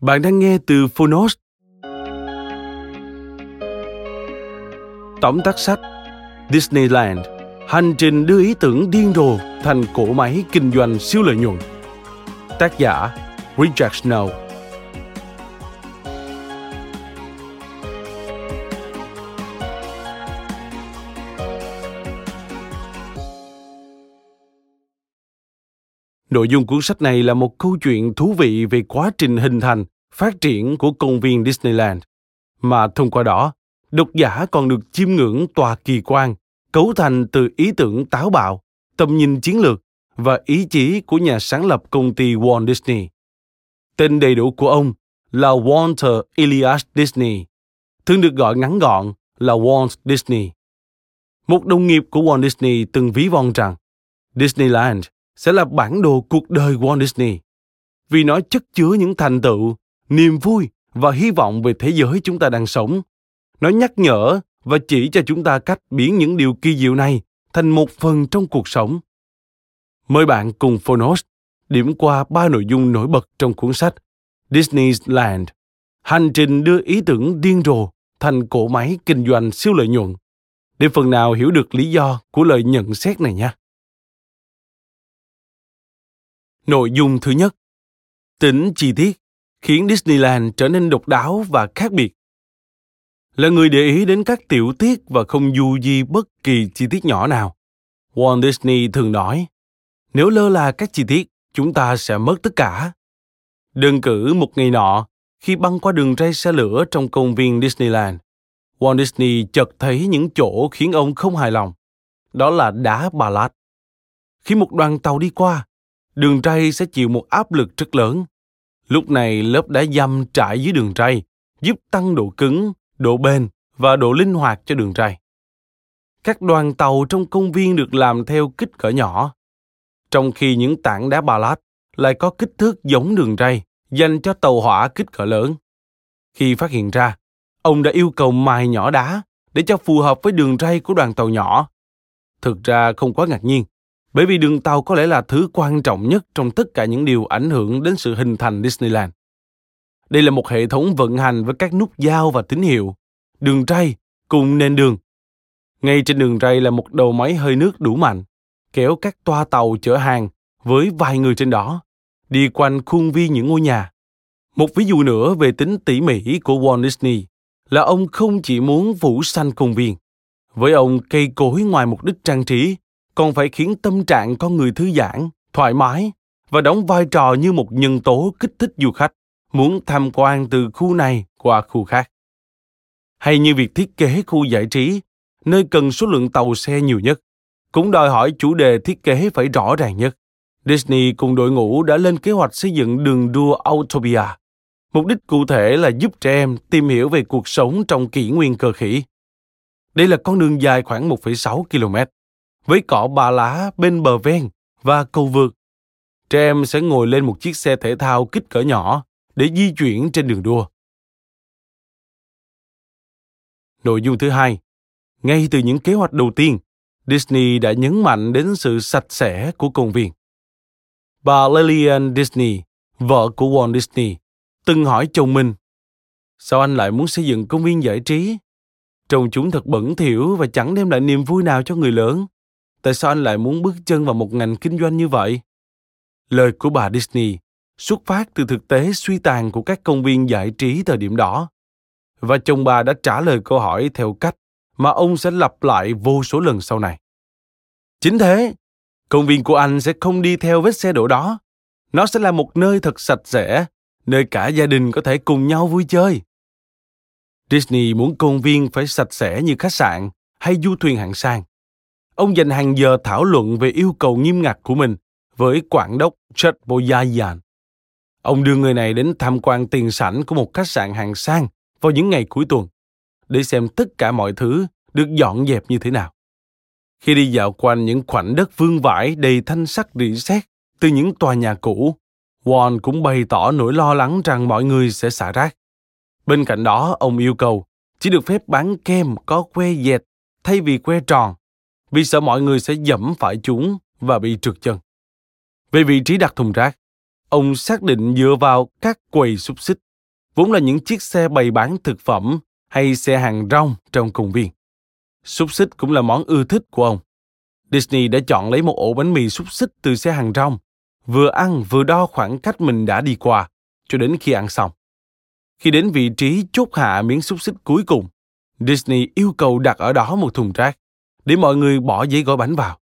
Bạn đang nghe từ Phonos. Tóm tắt sách, Disneyland, Hành trình đưa ý tưởng điên rồ thành cỗ máy kinh doanh siêu lợi nhuận. Tác giả, Richard Snow Nội dung cuốn sách này là một câu chuyện thú vị về quá trình hình thành, phát triển của công viên Disneyland, mà thông qua đó, độc giả còn được chiêm ngưỡng tòa kỳ quan, cấu thành từ ý tưởng táo bạo, tầm nhìn chiến lược và ý chí của nhà sáng lập công ty Walt Disney. Tên đầy đủ của ông là Walter Elias Disney, thường được gọi ngắn gọn là Walt Disney. Một đồng nghiệp của Walt Disney từng ví von rằng Disneyland sẽ là bản đồ cuộc đời Walt Disney vì nó chất chứa những thành tựu, niềm vui và hy vọng về thế giới chúng ta đang sống. Nó nhắc nhở và chỉ cho chúng ta cách biến những điều kỳ diệu này thành một phần trong cuộc sống. Mời bạn cùng Phonos điểm qua ba nội dung nổi bật trong cuốn sách Disneyland, hành trình đưa ý tưởng điên rồ thành cỗ máy kinh doanh siêu lợi nhuận, để phần nào hiểu được lý do của lời nhận xét này nhé Nội dung thứ nhất, tính chi tiết khiến Disneyland trở nên độc đáo và khác biệt. Là người để ý đến các tiểu tiết và không du di bất kỳ chi tiết nhỏ nào. Walt Disney thường nói, nếu lơ là các chi tiết, chúng ta sẽ mất tất cả. Đơn cử một ngày nọ, khi băng qua đường ray xe lửa trong công viên Disneyland, Walt Disney chợt thấy những chỗ khiến ông không hài lòng. Đó là đá Bà Lạt. Khi một đoàn tàu đi qua, đường ray sẽ chịu một áp lực rất lớn. Lúc này lớp đá dăm trải dưới đường ray giúp tăng độ cứng, độ bền và độ linh hoạt cho đường ray. Các đoàn tàu trong công viên được làm theo kích cỡ nhỏ, trong khi những tảng đá ba lát lại có kích thước giống đường ray dành cho tàu hỏa kích cỡ lớn. Khi phát hiện ra, ông đã yêu cầu mài nhỏ đá để cho phù hợp với đường ray của đoàn tàu nhỏ. Thực ra không quá ngạc nhiên, bởi vì đường tàu có lẽ là thứ quan trọng nhất trong tất cả những điều ảnh hưởng đến sự hình thành Disneyland. Đây là một hệ thống vận hành với các nút giao và tín hiệu, đường ray cùng nền đường. Ngay trên đường ray là một đầu máy hơi nước đủ mạnh, kéo các toa tàu chở hàng với vài người trên đó, đi quanh khuôn viên những ngôi nhà. Một ví dụ nữa về tính tỉ mỉ của Walt Disney là ông không chỉ muốn phủ xanh công viên. Với ông, cây cối ngoài mục đích trang trí còn phải khiến tâm trạng con người thư giãn, thoải mái và đóng vai trò như một nhân tố kích thích du khách muốn tham quan từ khu này qua khu khác. Hay như việc thiết kế khu giải trí, nơi cần số lượng tàu xe nhiều nhất, cũng đòi hỏi chủ đề thiết kế phải rõ ràng nhất. Disney cùng đội ngũ đã lên kế hoạch xây dựng đường đua Autopia. Mục đích cụ thể là giúp trẻ em tìm hiểu về cuộc sống trong kỷ nguyên cơ khỉ. Đây là con đường dài khoảng 1,6 km, với cỏ ba lá bên bờ ven và cầu vượt. Trẻ em sẽ ngồi lên một chiếc xe thể thao kích cỡ nhỏ để di chuyển trên đường đua. Nội dung thứ hai, ngay từ những kế hoạch đầu tiên, Disney đã nhấn mạnh đến sự sạch sẽ của công viên. Bà Lillian Disney, vợ của Walt Disney, từng hỏi chồng mình Sao anh lại muốn xây dựng công viên giải trí? Trông chúng thật bẩn thỉu và chẳng đem lại niềm vui nào cho người lớn. Tại sao anh lại muốn bước chân vào một ngành kinh doanh như vậy? Lời của bà Disney xuất phát từ thực tế suy tàn của các công viên giải trí thời điểm đó. Và chồng bà đã trả lời câu hỏi theo cách mà ông sẽ lặp lại vô số lần sau này. Chính thế, công viên của anh sẽ không đi theo vết xe đổ đó. Nó sẽ là một nơi thật sạch sẽ, nơi cả gia đình có thể cùng nhau vui chơi. Disney muốn công viên phải sạch sẽ như khách sạn hay du thuyền hạng sang. Ông dành hàng giờ thảo luận về yêu cầu nghiêm ngặt của mình với quản đốc Chad Ông đưa người này đến tham quan tiền sảnh của một khách sạn hàng sang vào những ngày cuối tuần để xem tất cả mọi thứ được dọn dẹp như thế nào. Khi đi dạo quanh những khoảnh đất vương vãi đầy thanh sắc rỉ sét từ những tòa nhà cũ, Warren cũng bày tỏ nỗi lo lắng rằng mọi người sẽ xả rác. Bên cạnh đó, ông yêu cầu chỉ được phép bán kem có que dẹt thay vì que tròn, vì sợ mọi người sẽ dẫm phải chúng và bị trượt chân. Về vị trí đặt thùng rác, ông xác định dựa vào các quầy xúc xích, vốn là những chiếc xe bày bán thực phẩm hay xe hàng rong trong công viên. Xúc xích cũng là món ưa thích của ông. Disney đã chọn lấy một ổ bánh mì xúc xích từ xe hàng rong, vừa ăn vừa đo khoảng cách mình đã đi qua, cho đến khi ăn xong. Khi đến vị trí chốt hạ miếng xúc xích cuối cùng, Disney yêu cầu đặt ở đó một thùng rác để mọi người bỏ giấy gói bánh vào.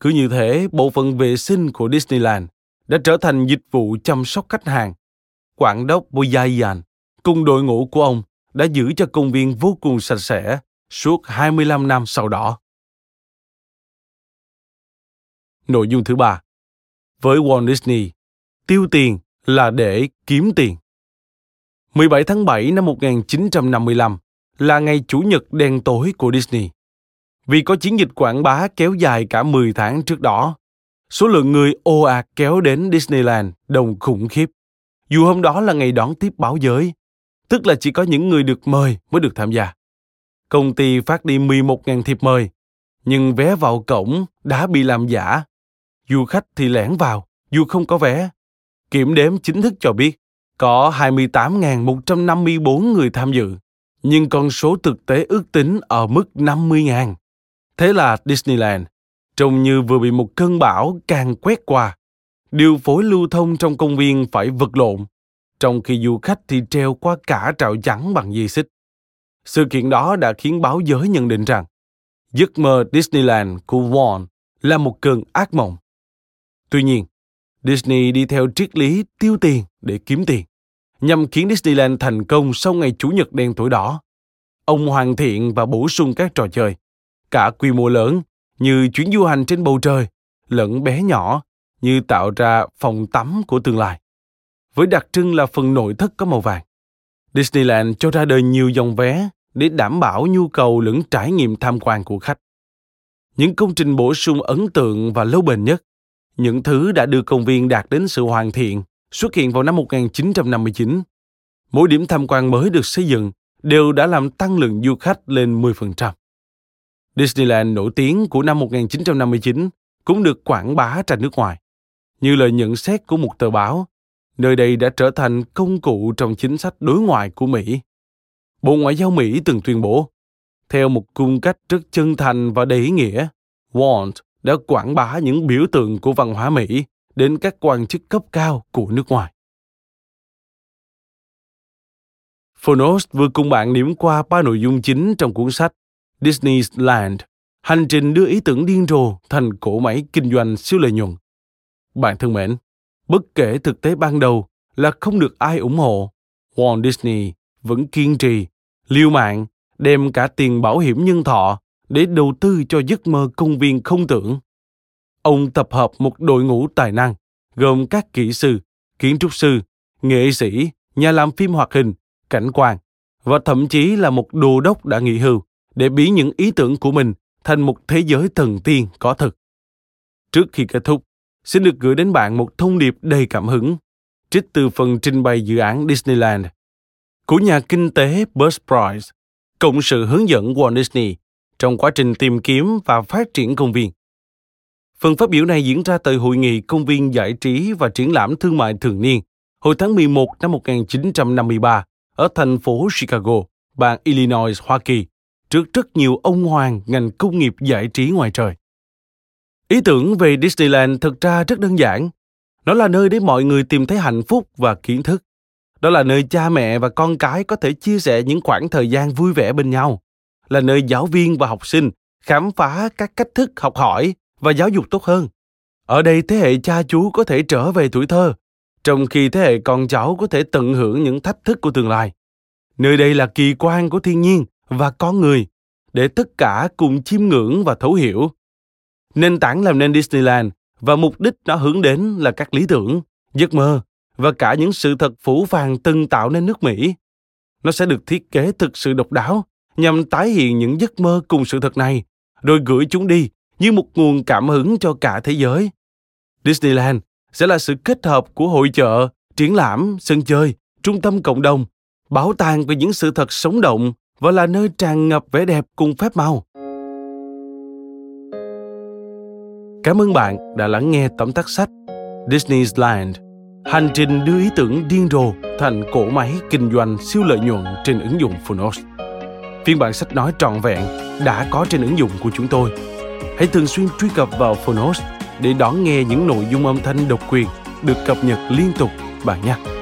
Cứ như thế, bộ phận vệ sinh của Disneyland đã trở thành dịch vụ chăm sóc khách hàng. Quản đốc Boyayan cùng đội ngũ của ông đã giữ cho công viên vô cùng sạch sẽ suốt 25 năm sau đó. Nội dung thứ ba Với Walt Disney, tiêu tiền là để kiếm tiền. 17 tháng 7 năm 1955 là ngày Chủ nhật đen tối của Disney. Vì có chiến dịch quảng bá kéo dài cả 10 tháng trước đó, số lượng người ồ ạt kéo đến Disneyland đông khủng khiếp. Dù hôm đó là ngày đón tiếp báo giới, tức là chỉ có những người được mời mới được tham gia. Công ty phát đi 11.000 thiệp mời, nhưng vé vào cổng đã bị làm giả. Du khách thì lẻn vào, dù không có vé. Kiểm đếm chính thức cho biết, có 28.154 người tham dự, nhưng con số thực tế ước tính ở mức 50.000. Thế là Disneyland trông như vừa bị một cơn bão càng quét qua. Điều phối lưu thông trong công viên phải vật lộn, trong khi du khách thì treo qua cả trạo chắn bằng dây xích. Sự kiện đó đã khiến báo giới nhận định rằng giấc mơ Disneyland của Walt là một cơn ác mộng. Tuy nhiên, Disney đi theo triết lý tiêu tiền để kiếm tiền, nhằm khiến Disneyland thành công sau ngày Chủ nhật đen tối đó. Ông hoàn thiện và bổ sung các trò chơi, cả quy mô lớn như chuyến du hành trên bầu trời, lẫn bé nhỏ như tạo ra phòng tắm của tương lai. Với đặc trưng là phần nội thất có màu vàng. Disneyland cho ra đời nhiều dòng vé để đảm bảo nhu cầu lẫn trải nghiệm tham quan của khách. Những công trình bổ sung ấn tượng và lâu bền nhất, những thứ đã đưa công viên đạt đến sự hoàn thiện, xuất hiện vào năm 1959. Mỗi điểm tham quan mới được xây dựng đều đã làm tăng lượng du khách lên 10%. Disneyland nổi tiếng của năm 1959 cũng được quảng bá ra nước ngoài. Như lời nhận xét của một tờ báo, nơi đây đã trở thành công cụ trong chính sách đối ngoại của Mỹ. Bộ Ngoại giao Mỹ từng tuyên bố, theo một cung cách rất chân thành và đầy ý nghĩa, Walt đã quảng bá những biểu tượng của văn hóa Mỹ đến các quan chức cấp cao của nước ngoài. Phonos vừa cùng bạn điểm qua ba nội dung chính trong cuốn sách Disneyland, hành trình đưa ý tưởng điên rồ thành cỗ máy kinh doanh siêu lợi nhuận. Bạn thân mến, bất kể thực tế ban đầu là không được ai ủng hộ, Walt Disney vẫn kiên trì, liều mạng, đem cả tiền bảo hiểm nhân thọ để đầu tư cho giấc mơ công viên không tưởng. Ông tập hợp một đội ngũ tài năng, gồm các kỹ sư, kiến trúc sư, nghệ sĩ, nhà làm phim hoạt hình, cảnh quan, và thậm chí là một đồ đốc đã nghỉ hưu để biến những ý tưởng của mình thành một thế giới thần tiên có thực. Trước khi kết thúc, xin được gửi đến bạn một thông điệp đầy cảm hứng, trích từ phần trình bày dự án Disneyland của nhà kinh tế Buzz Price, cộng sự hướng dẫn Walt Disney trong quá trình tìm kiếm và phát triển công viên. Phần phát biểu này diễn ra tại hội nghị công viên giải trí và triển lãm thương mại thường niên hồi tháng 11 năm 1953 ở thành phố Chicago, bang Illinois, Hoa Kỳ, trước rất nhiều ông hoàng ngành công nghiệp giải trí ngoài trời. Ý tưởng về Disneyland thực ra rất đơn giản. Nó là nơi để mọi người tìm thấy hạnh phúc và kiến thức. Đó là nơi cha mẹ và con cái có thể chia sẻ những khoảng thời gian vui vẻ bên nhau. Là nơi giáo viên và học sinh khám phá các cách thức học hỏi và giáo dục tốt hơn. Ở đây thế hệ cha chú có thể trở về tuổi thơ, trong khi thế hệ con cháu có thể tận hưởng những thách thức của tương lai. Nơi đây là kỳ quan của thiên nhiên và con người, để tất cả cùng chiêm ngưỡng và thấu hiểu. Nền tảng làm nên Disneyland và mục đích nó hướng đến là các lý tưởng, giấc mơ và cả những sự thật phủ phàng từng tạo nên nước Mỹ. Nó sẽ được thiết kế thực sự độc đáo nhằm tái hiện những giấc mơ cùng sự thật này, rồi gửi chúng đi như một nguồn cảm hứng cho cả thế giới. Disneyland sẽ là sự kết hợp của hội chợ, triển lãm, sân chơi, trung tâm cộng đồng, bảo tàng về những sự thật sống động và là nơi tràn ngập vẻ đẹp cùng phép màu. Cảm ơn bạn đã lắng nghe tóm tắt sách Disney's Land, Hành trình đưa ý tưởng điên rồ thành cỗ máy kinh doanh siêu lợi nhuận trên ứng dụng Phonos. Phiên bản sách nói trọn vẹn đã có trên ứng dụng của chúng tôi. Hãy thường xuyên truy cập vào Phonos để đón nghe những nội dung âm thanh độc quyền được cập nhật liên tục bạn nhé.